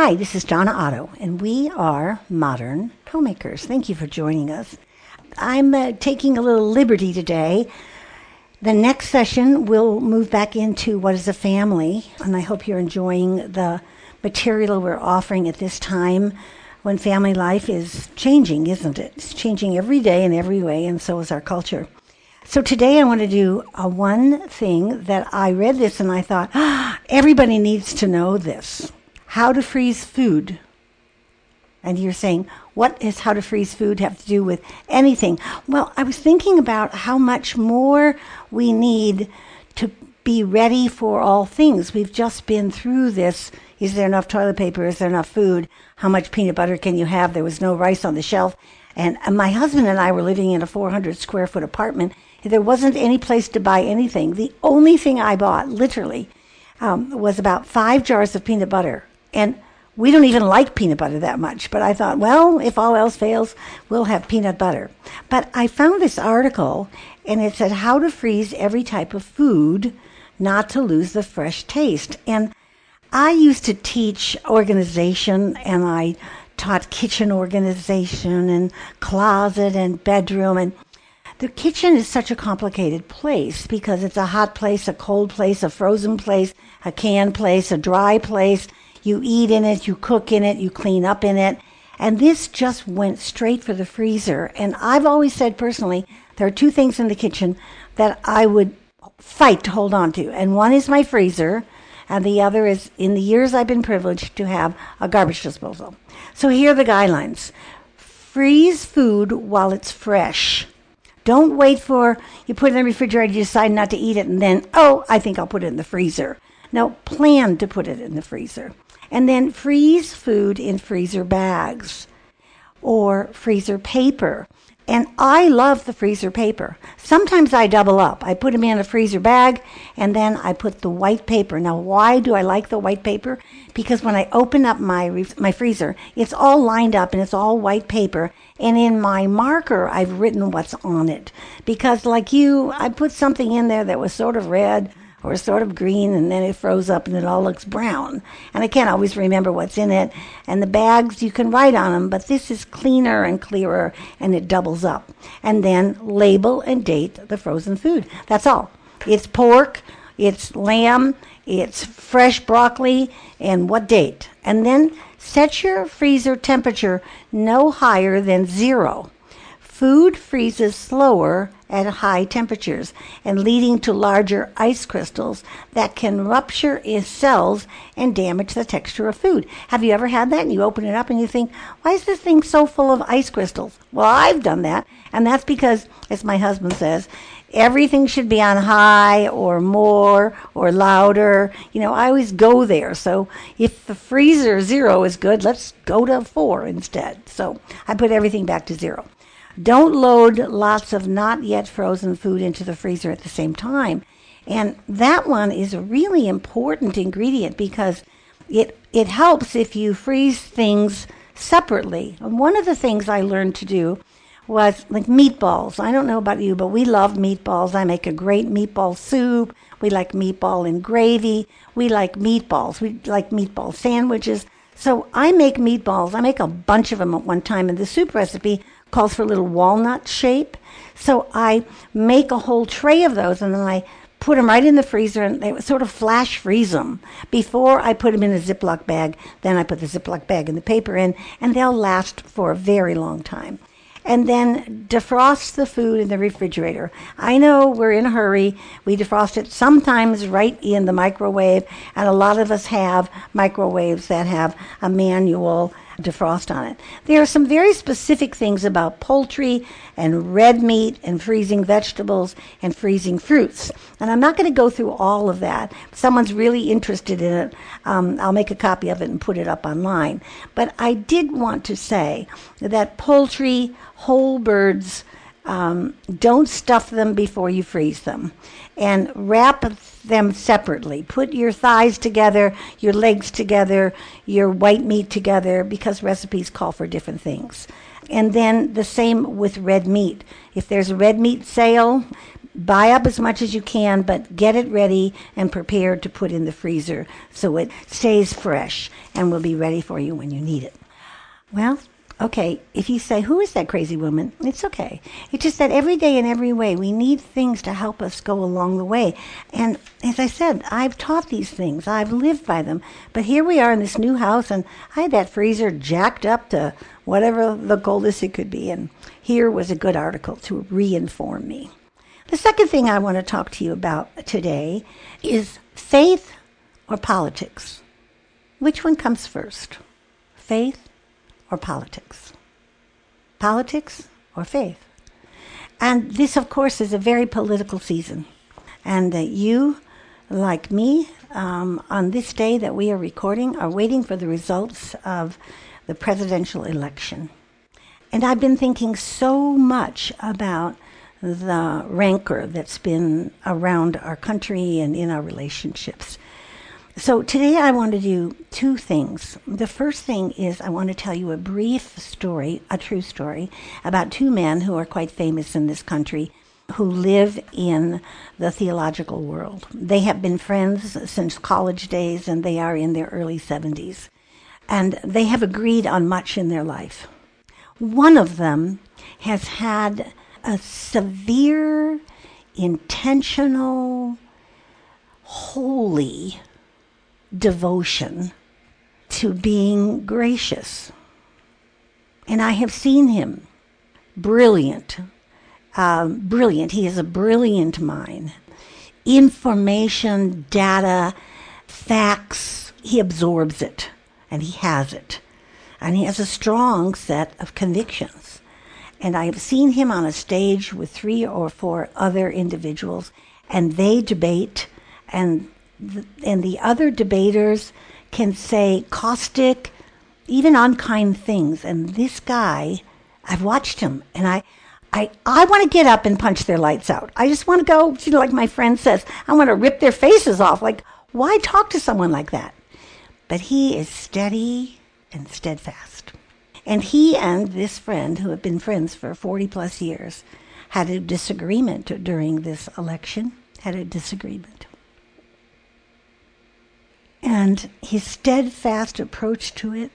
Hi, this is Donna Otto, and we are Modern Homemakers. Thank you for joining us. I'm uh, taking a little liberty today. The next session, we'll move back into what is a family, and I hope you're enjoying the material we're offering at this time when family life is changing, isn't it? It's changing every day in every way, and so is our culture. So today I want to do a one thing that I read this and I thought, ah, everybody needs to know this. How to freeze food. And you're saying, what does how to freeze food have to do with anything? Well, I was thinking about how much more we need to be ready for all things. We've just been through this. Is there enough toilet paper? Is there enough food? How much peanut butter can you have? There was no rice on the shelf. And my husband and I were living in a 400 square foot apartment there wasn't any place to buy anything. The only thing I bought, literally, um, was about five jars of peanut butter. And we don't even like peanut butter that much, but I thought, well, if all else fails, we'll have peanut butter. But I found this article, and it said how to freeze every type of food not to lose the fresh taste. And I used to teach organization, and I taught kitchen organization and closet and bedroom and the kitchen is such a complicated place because it's a hot place, a cold place, a frozen place, a canned place, a dry place. You eat in it, you cook in it, you clean up in it. And this just went straight for the freezer. And I've always said personally, there are two things in the kitchen that I would fight to hold on to. And one is my freezer, and the other is in the years I've been privileged to have a garbage disposal. So here are the guidelines freeze food while it's fresh. Don't wait for you put it in the refrigerator, you decide not to eat it, and then, oh, I think I'll put it in the freezer. No, plan to put it in the freezer. And then freeze food in freezer bags or freezer paper. And I love the freezer paper. Sometimes I double up. I put them in a freezer bag and then I put the white paper. Now, why do I like the white paper? Because when I open up my my freezer, it's all lined up and it's all white paper. And in my marker, I've written what's on it. Because like you, I put something in there that was sort of red or sort of green and then it froze up and it all looks brown. And I can't always remember what's in it. And the bags, you can write on them, but this is cleaner and clearer and it doubles up. And then label and date the frozen food. That's all. It's pork, it's lamb, it's fresh broccoli, and what date. And then set your freezer temperature no higher than zero. Food freezes slower at high temperatures and leading to larger ice crystals that can rupture its cells and damage the texture of food. Have you ever had that? And you open it up and you think, why is this thing so full of ice crystals? Well, I've done that. And that's because, as my husband says, everything should be on high or more or louder. You know, I always go there. So if the freezer zero is good, let's go to four instead. So I put everything back to zero. Don't load lots of not yet frozen food into the freezer at the same time. And that one is a really important ingredient because it it helps if you freeze things separately. And one of the things I learned to do was like meatballs. I don't know about you, but we love meatballs. I make a great meatball soup. We like meatball and gravy. We like meatballs. We like meatball sandwiches. So I make meatballs. I make a bunch of them at one time. And the soup recipe calls for a little walnut shape. So I make a whole tray of those and then I put them right in the freezer and they sort of flash freeze them before I put them in a Ziploc bag. Then I put the Ziploc bag and the paper in and they'll last for a very long time. And then defrost the food in the refrigerator. I know we're in a hurry. We defrost it sometimes right in the microwave, and a lot of us have microwaves that have a manual defrost on it. There are some very specific things about poultry and red meat and freezing vegetables and freezing fruits. And I'm not going to go through all of that. If someone's really interested in it, um, I'll make a copy of it and put it up online. But I did want to say that poultry, whole birds, um, don't stuff them before you freeze them. And wrap them separately. Put your thighs together, your legs together, your white meat together, because recipes call for different things. And then the same with red meat. If there's a red meat sale, buy up as much as you can, but get it ready and prepared to put in the freezer so it stays fresh and will be ready for you when you need it. Well, okay, if you say, Who is that crazy woman? It's okay. It's just that every day in every way, we need things to help us go along the way. And as I said, I've taught these things, I've lived by them. But here we are in this new house, and I had that freezer jacked up to whatever the coldest it could be. And here was a good article to reinform me. The second thing I want to talk to you about today is faith or politics. Which one comes first? Faith or politics? Politics or faith? And this, of course, is a very political season. And uh, you, like me, um, on this day that we are recording, are waiting for the results of the presidential election. And I've been thinking so much about the rancor that's been around our country and in our relationships. So today I want to do two things. The first thing is I want to tell you a brief story, a true story, about two men who are quite famous in this country who live in the theological world. They have been friends since college days and they are in their early 70s. And they have agreed on much in their life. One of them has had a severe, intentional, holy devotion to being gracious. And I have seen him brilliant, um, brilliant. He has a brilliant mind. Information, data, facts, he absorbs it and he has it. And he has a strong set of convictions. And I have seen him on a stage with three or four other individuals, and they debate, and and the other debaters can say caustic, even unkind things. And this guy, I've watched him, and I, I, I want to get up and punch their lights out. I just want to go, you know, like my friend says, I want to rip their faces off. Like, why talk to someone like that? But he is steady and steadfast. And he and this friend, who have been friends for 40 plus years, had a disagreement during this election, had a disagreement. And his steadfast approach to it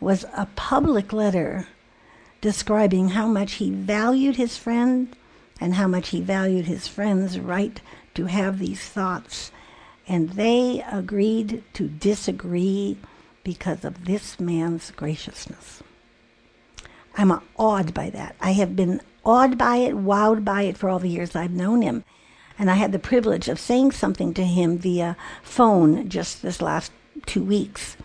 was a public letter describing how much he valued his friend and how much he valued his friend's right to have these thoughts. And they agreed to disagree because of this man's graciousness. I'm awed by that. I have been awed by it, wowed by it for all the years I've known him. And I had the privilege of saying something to him via phone just this last two weeks.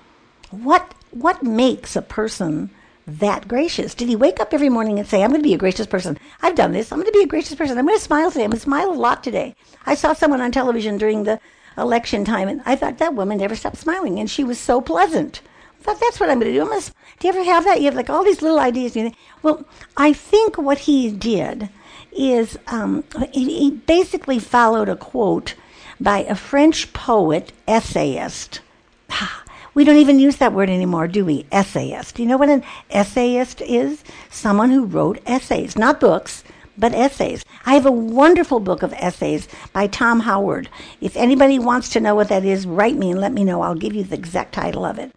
What what makes a person that gracious? Did he wake up every morning and say, I'm going to be a gracious person? I've done this. I'm going to be a gracious person. I'm going to smile today. I'm going to smile a lot today. I saw someone on television during the election time, and I thought that woman never stopped smiling, and she was so pleasant thought that's what I'm going to do. Gonna, do you ever have that? You have like all these little ideas. You think, well, I think what he did is um, he, he basically followed a quote by a French poet, essayist. We don't even use that word anymore, do we? Essayist. You know what an essayist is? Someone who wrote essays, not books, but essays. I have a wonderful book of essays by Tom Howard. If anybody wants to know what that is, write me and let me know. I'll give you the exact title of it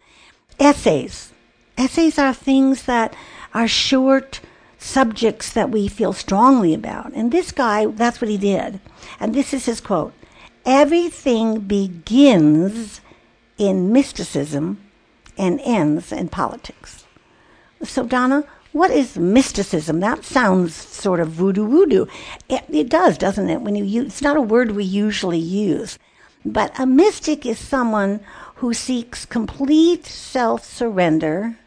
essays. Essays are things that are short subjects that we feel strongly about. And this guy, that's what he did. And this is his quote Everything begins in mysticism and ends in politics. So, Donna, what is mysticism? That sounds sort of voodoo voodoo. It, it does, doesn't it? When you use, it's not a word we usually use. But a mystic is someone who seeks complete self surrender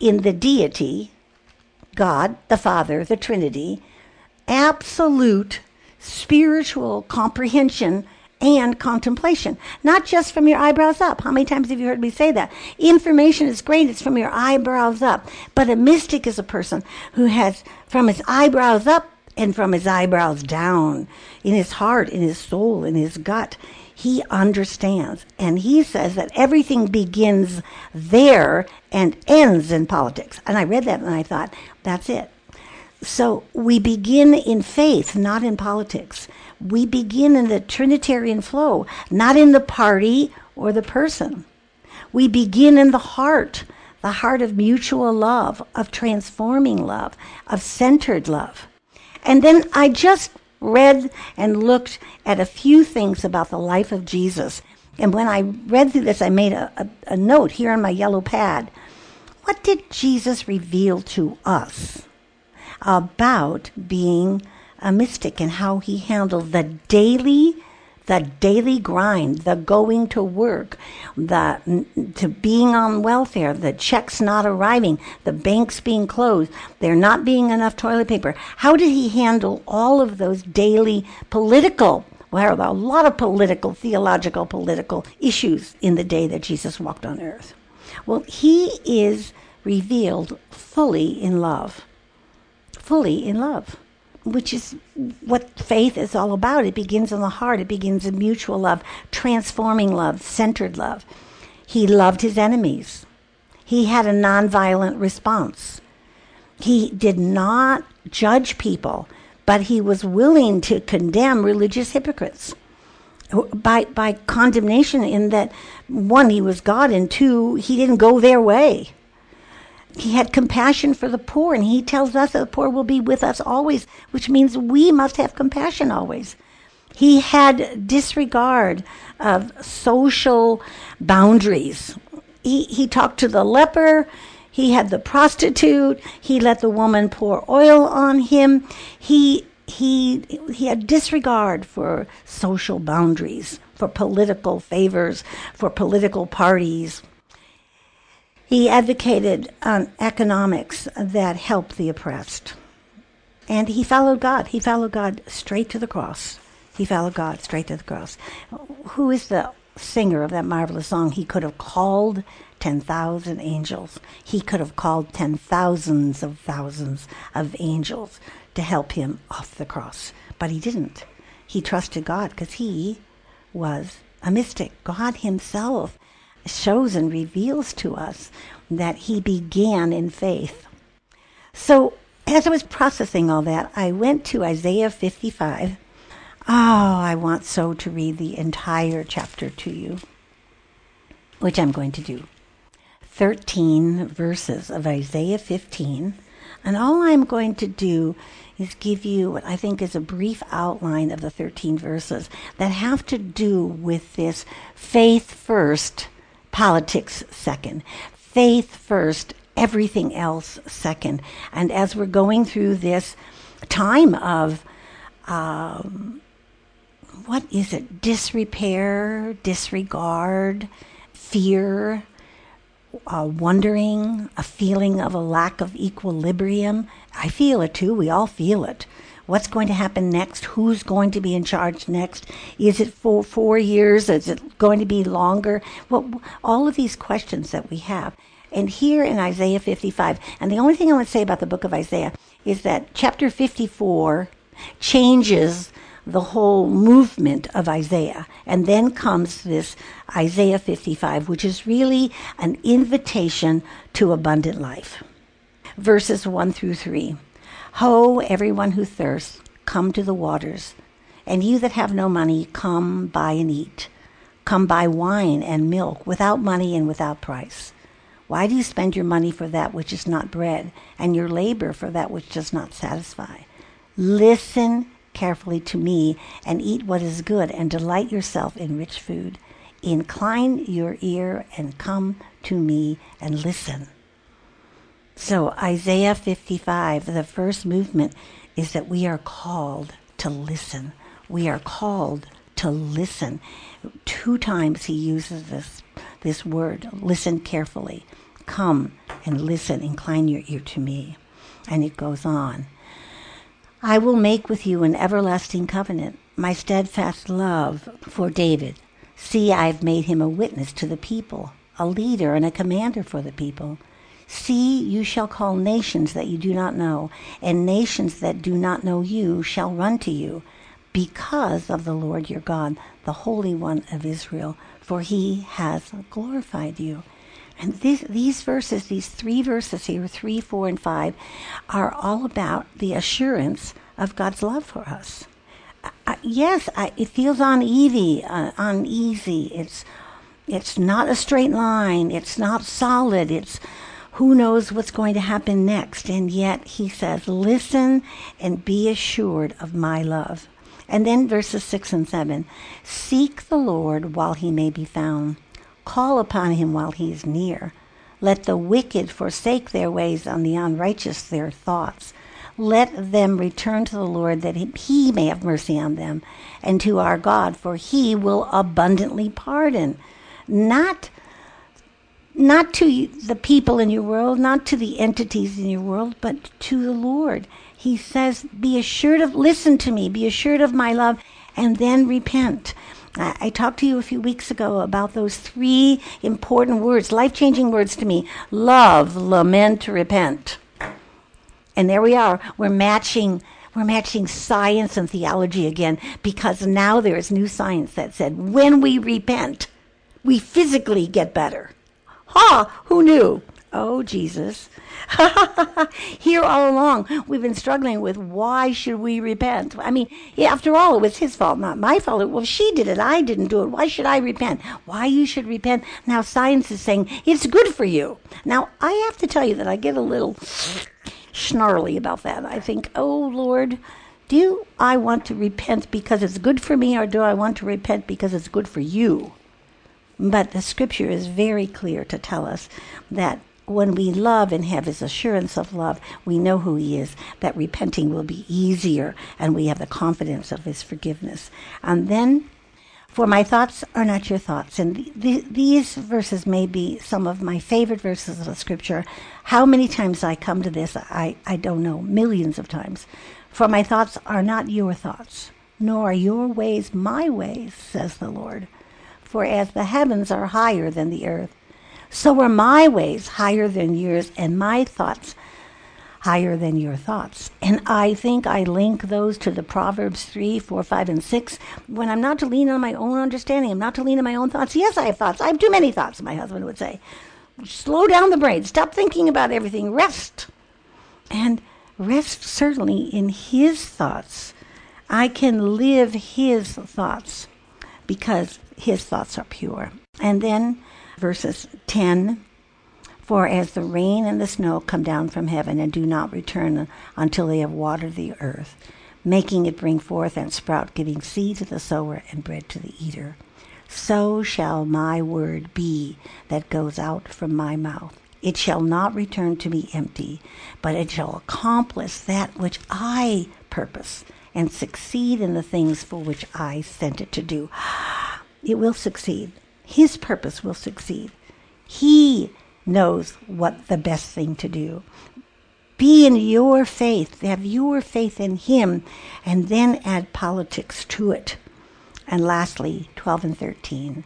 in the deity, God, the Father, the Trinity, absolute spiritual comprehension and contemplation, not just from your eyebrows up. How many times have you heard me say that? Information is great, it's from your eyebrows up. But a mystic is a person who has from his eyebrows up and from his eyebrows down, in his heart, in his soul, in his gut. He understands. And he says that everything begins there and ends in politics. And I read that and I thought, that's it. So we begin in faith, not in politics. We begin in the Trinitarian flow, not in the party or the person. We begin in the heart, the heart of mutual love, of transforming love, of centered love. And then I just read and looked at a few things about the life of Jesus. And when I read through this, I made a, a, a note here on my yellow pad. What did Jesus reveal to us about being a mystic and how he handled the daily the daily grind, the going to work, the to being on welfare, the checks not arriving, the banks being closed, there not being enough toilet paper. How did he handle all of those daily political well, a lot of political, theological, political issues in the day that Jesus walked on earth. Well, he is revealed fully in love. Fully in love which is what faith is all about. It begins in the heart, it begins in mutual love, transforming love, centered love. He loved his enemies, he had a nonviolent response. He did not judge people, but he was willing to condemn religious hypocrites by by condemnation in that one he was God and two he didn't go their way. He had compassion for the poor, and he tells us that the poor will be with us always, which means we must have compassion always. He had disregard of social boundaries. He, he talked to the leper. He had the prostitute. He let the woman pour oil on him. He, he, he had disregard for social boundaries, for political favors, for political parties. He advocated um, economics that helped the oppressed. And he followed God. He followed God straight to the cross. He followed God straight to the cross. Who is the singer of that marvelous song? He could have called 10,000 angels. He could have called ten thousands of thousands of angels to help him off the cross. But he didn't. He trusted God because he was a mystic. God himself shows and reveals to us that he began in faith. So, as I was processing all that, I went to Isaiah 55. Oh, I want so to read the entire chapter to you, which I'm going to do. 13 verses of Isaiah 15. And all I'm going to do is give you what I think is a brief outline of the 13 verses that have to do with this faith first politics second, faith first, everything else second. And as we're going through this time of, um, what is it? Disrepair, disregard, fear, uh, wondering, a feeling of a lack of equilibrium. I feel it too. We all feel it. What's going to happen next? Who's going to be in charge next? Is it for four years? Is it going to be longer? Well, all of these questions that we have. And here in Isaiah 55, and the only thing I want to say about the book of Isaiah is that chapter 54 changes the whole movement of Isaiah. And then comes this Isaiah 55, which is really an invitation to abundant life. Verses 1 through 3. Ho, everyone who thirsts, come to the waters. And you that have no money, come buy and eat. Come buy wine and milk without money and without price. Why do you spend your money for that which is not bread, and your labor for that which does not satisfy? Listen carefully to me, and eat what is good, and delight yourself in rich food. Incline your ear and come to me and listen. So, Isaiah 55, the first movement is that we are called to listen. We are called to listen. Two times he uses this, this word listen carefully. Come and listen, incline your ear to me. And it goes on. I will make with you an everlasting covenant, my steadfast love for David. See, I have made him a witness to the people, a leader and a commander for the people. See, you shall call nations that you do not know, and nations that do not know you shall run to you, because of the Lord your God, the Holy One of Israel, for he has glorified you. And this, these verses, these three verses here, three, four, and five, are all about the assurance of God's love for us. Uh, yes, I, it feels uneasy, uh, uneasy. It's it's not a straight line. It's not solid. It's who knows what's going to happen next. And yet he says, listen and be assured of my love. And then verses 6 and 7 Seek the Lord while he may be found, call upon him while he is near. Let the wicked forsake their ways, and the unrighteous their thoughts. Let them return to the Lord that he may have mercy on them, and to our God, for he will abundantly pardon. Not not to the people in your world, not to the entities in your world, but to the Lord. He says, Be assured of, listen to me, be assured of my love, and then repent. I, talked to you a few weeks ago about those three important words, life changing words to me love, lament, repent. And there we are. We're matching we're matching science and theology again because now there is new science that said when we repent, we physically get better. Ha! Who knew? Oh, Jesus. Here all along, we've been struggling with why should we repent? I mean, after all, it was his fault, not my fault. Well, she did it. I didn't do it. Why should I repent? Why you should repent? Now science is saying it's good for you. Now, I have to tell you that I get a little snarly about that. I think, oh, Lord, do I want to repent because it's good for me or do I want to repent because it's good for you? But the scripture is very clear to tell us that when we love and have his assurance of love, we know who he is, that repenting will be easier, and we have the confidence of his forgiveness. And then, for my thoughts are not your thoughts. And th- th- these verses may be some of my favorite verses of the scripture. How many times I come to this, I, I don't know, millions of times. For my thoughts are not your thoughts, nor are your ways my ways, says the Lord. For as the heavens are higher than the earth, so are my ways higher than yours, and my thoughts higher than your thoughts. And I think I link those to the Proverbs 3, 4, 5, and 6. When I'm not to lean on my own understanding, I'm not to lean on my own thoughts. Yes, I have thoughts. I have too many thoughts, my husband would say. Slow down the brain. Stop thinking about everything. Rest. And rest certainly in his thoughts. I can live his thoughts because his thoughts are pure. And then verses 10 For as the rain and the snow come down from heaven and do not return until they have watered the earth, making it bring forth and sprout, giving seed to the sower and bread to the eater, so shall my word be that goes out from my mouth. It shall not return to me empty, but it shall accomplish that which I purpose and succeed in the things for which I sent it to do. It will succeed. His purpose will succeed. He knows what the best thing to do. Be in your faith, have your faith in Him, and then add politics to it. And lastly, 12 and 13.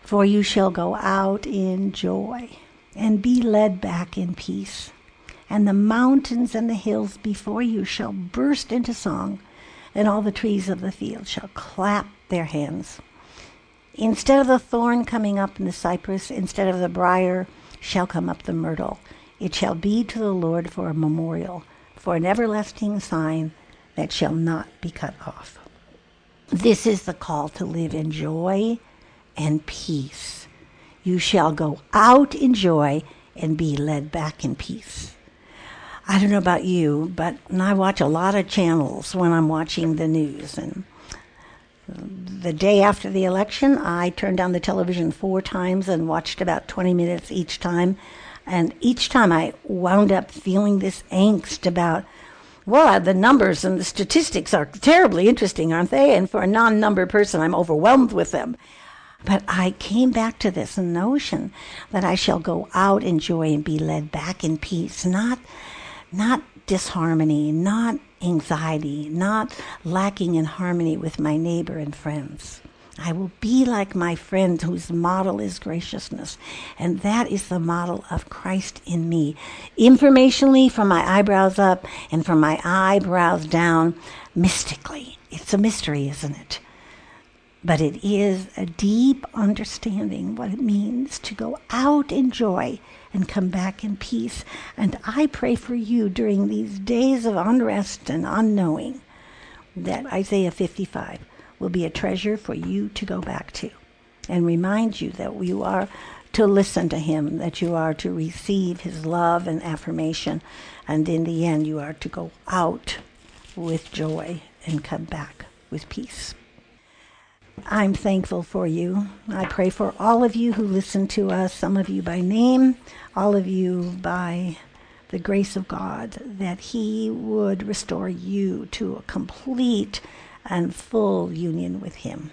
For you shall go out in joy and be led back in peace. And the mountains and the hills before you shall burst into song and all the trees of the field shall clap their hands. Instead of the thorn coming up in the cypress, instead of the brier, shall come up the myrtle. It shall be to the Lord for a memorial, for an everlasting sign that shall not be cut off. This is the call to live in joy and peace. You shall go out in joy and be led back in peace. I don't know about you, but I watch a lot of channels when I'm watching the news. And the day after the election, I turned on the television four times and watched about 20 minutes each time. And each time I wound up feeling this angst about, well, the numbers and the statistics are terribly interesting, aren't they? And for a non number person, I'm overwhelmed with them. But I came back to this notion that I shall go out in joy and be led back in peace, not not disharmony, not anxiety, not lacking in harmony with my neighbor and friends. I will be like my friend whose model is graciousness. And that is the model of Christ in me. Informationally, from my eyebrows up and from my eyebrows down, mystically. It's a mystery, isn't it? but it is a deep understanding what it means to go out in joy and come back in peace. And I pray for you during these days of unrest and unknowing that Isaiah 55 will be a treasure for you to go back to and remind you that you are to listen to him, that you are to receive his love and affirmation, and in the end, you are to go out with joy and come back with peace. I'm thankful for you. I pray for all of you who listen to us, some of you by name, all of you by the grace of God, that He would restore you to a complete and full union with Him.